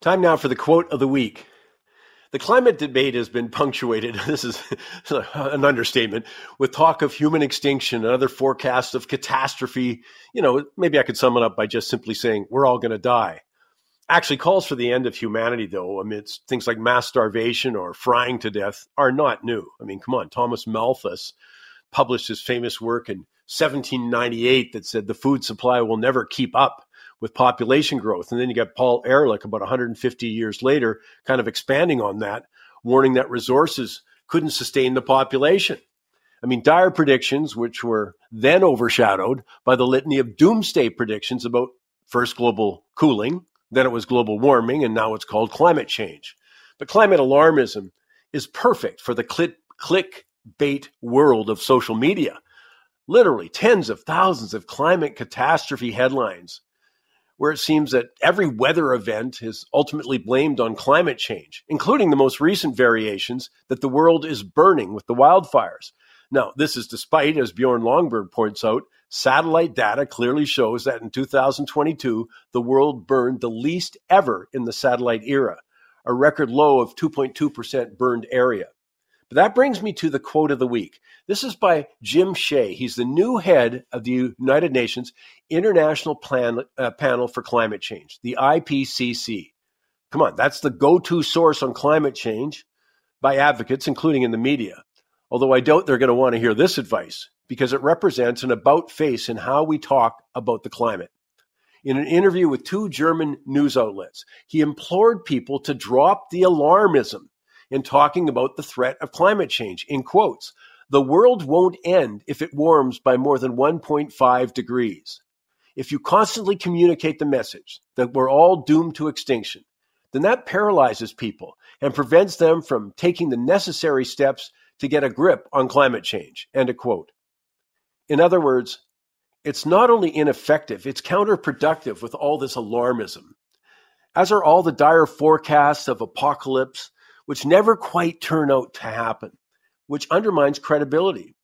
Time now for the quote of the week. The climate debate has been punctuated, this is an understatement, with talk of human extinction and other forecasts of catastrophe. You know, maybe I could sum it up by just simply saying, we're all going to die. Actually, calls for the end of humanity, though, amidst things like mass starvation or frying to death, are not new. I mean, come on, Thomas Malthus published his famous work in 1798 that said the food supply will never keep up with population growth. And then you got Paul Ehrlich about 150 years later, kind of expanding on that, warning that resources couldn't sustain the population. I mean, dire predictions, which were then overshadowed by the litany of doomsday predictions about first global cooling, then it was global warming, and now it's called climate change. But climate alarmism is perfect for the click, click bait world of social media. Literally, tens of thousands of climate catastrophe headlines where it seems that every weather event is ultimately blamed on climate change, including the most recent variations that the world is burning with the wildfires. Now, this is despite, as Bjorn Lomborg points out, satellite data clearly shows that in 2022, the world burned the least ever in the satellite era, a record low of 2.2% burned area. But that brings me to the quote of the week. This is by Jim Skea. He's the new head of the United Nations International Plan, uh, Panel for Climate Change, the IPCC. Come on, that's the go to source on climate change by advocates, including in the media. Although I doubt they're going to want to hear this advice because it represents an about face in how we talk about the climate. In an interview with two German news outlets, he implored people to drop the alarmism in talking about the threat of climate change. In quotes, the world won't end if it warms by more than 1.5 degrees. If you constantly communicate the message that we're all doomed to extinction, then that paralyzes people and prevents them from taking the necessary steps to get a grip on climate change. End of quote. In other words, it's not only ineffective, it's counterproductive with all this alarmism. As are all the dire forecasts of apocalypse which never quite turn out to happen, which undermines credibility,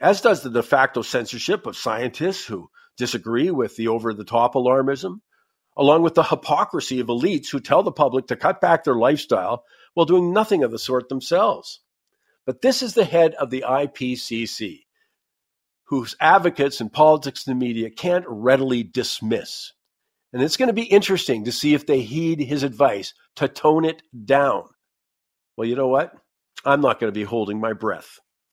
as does the de facto censorship of scientists who disagree with the over the top alarmism, along with the hypocrisy of elites who tell the public to cut back their lifestyle while doing nothing of the sort themselves. But this is the head of the IPCC, whose advocates in politics and the media can't readily dismiss. And it's going to be interesting to see if they heed his advice to tone it down well, you know what? I'm not going to be holding my breath.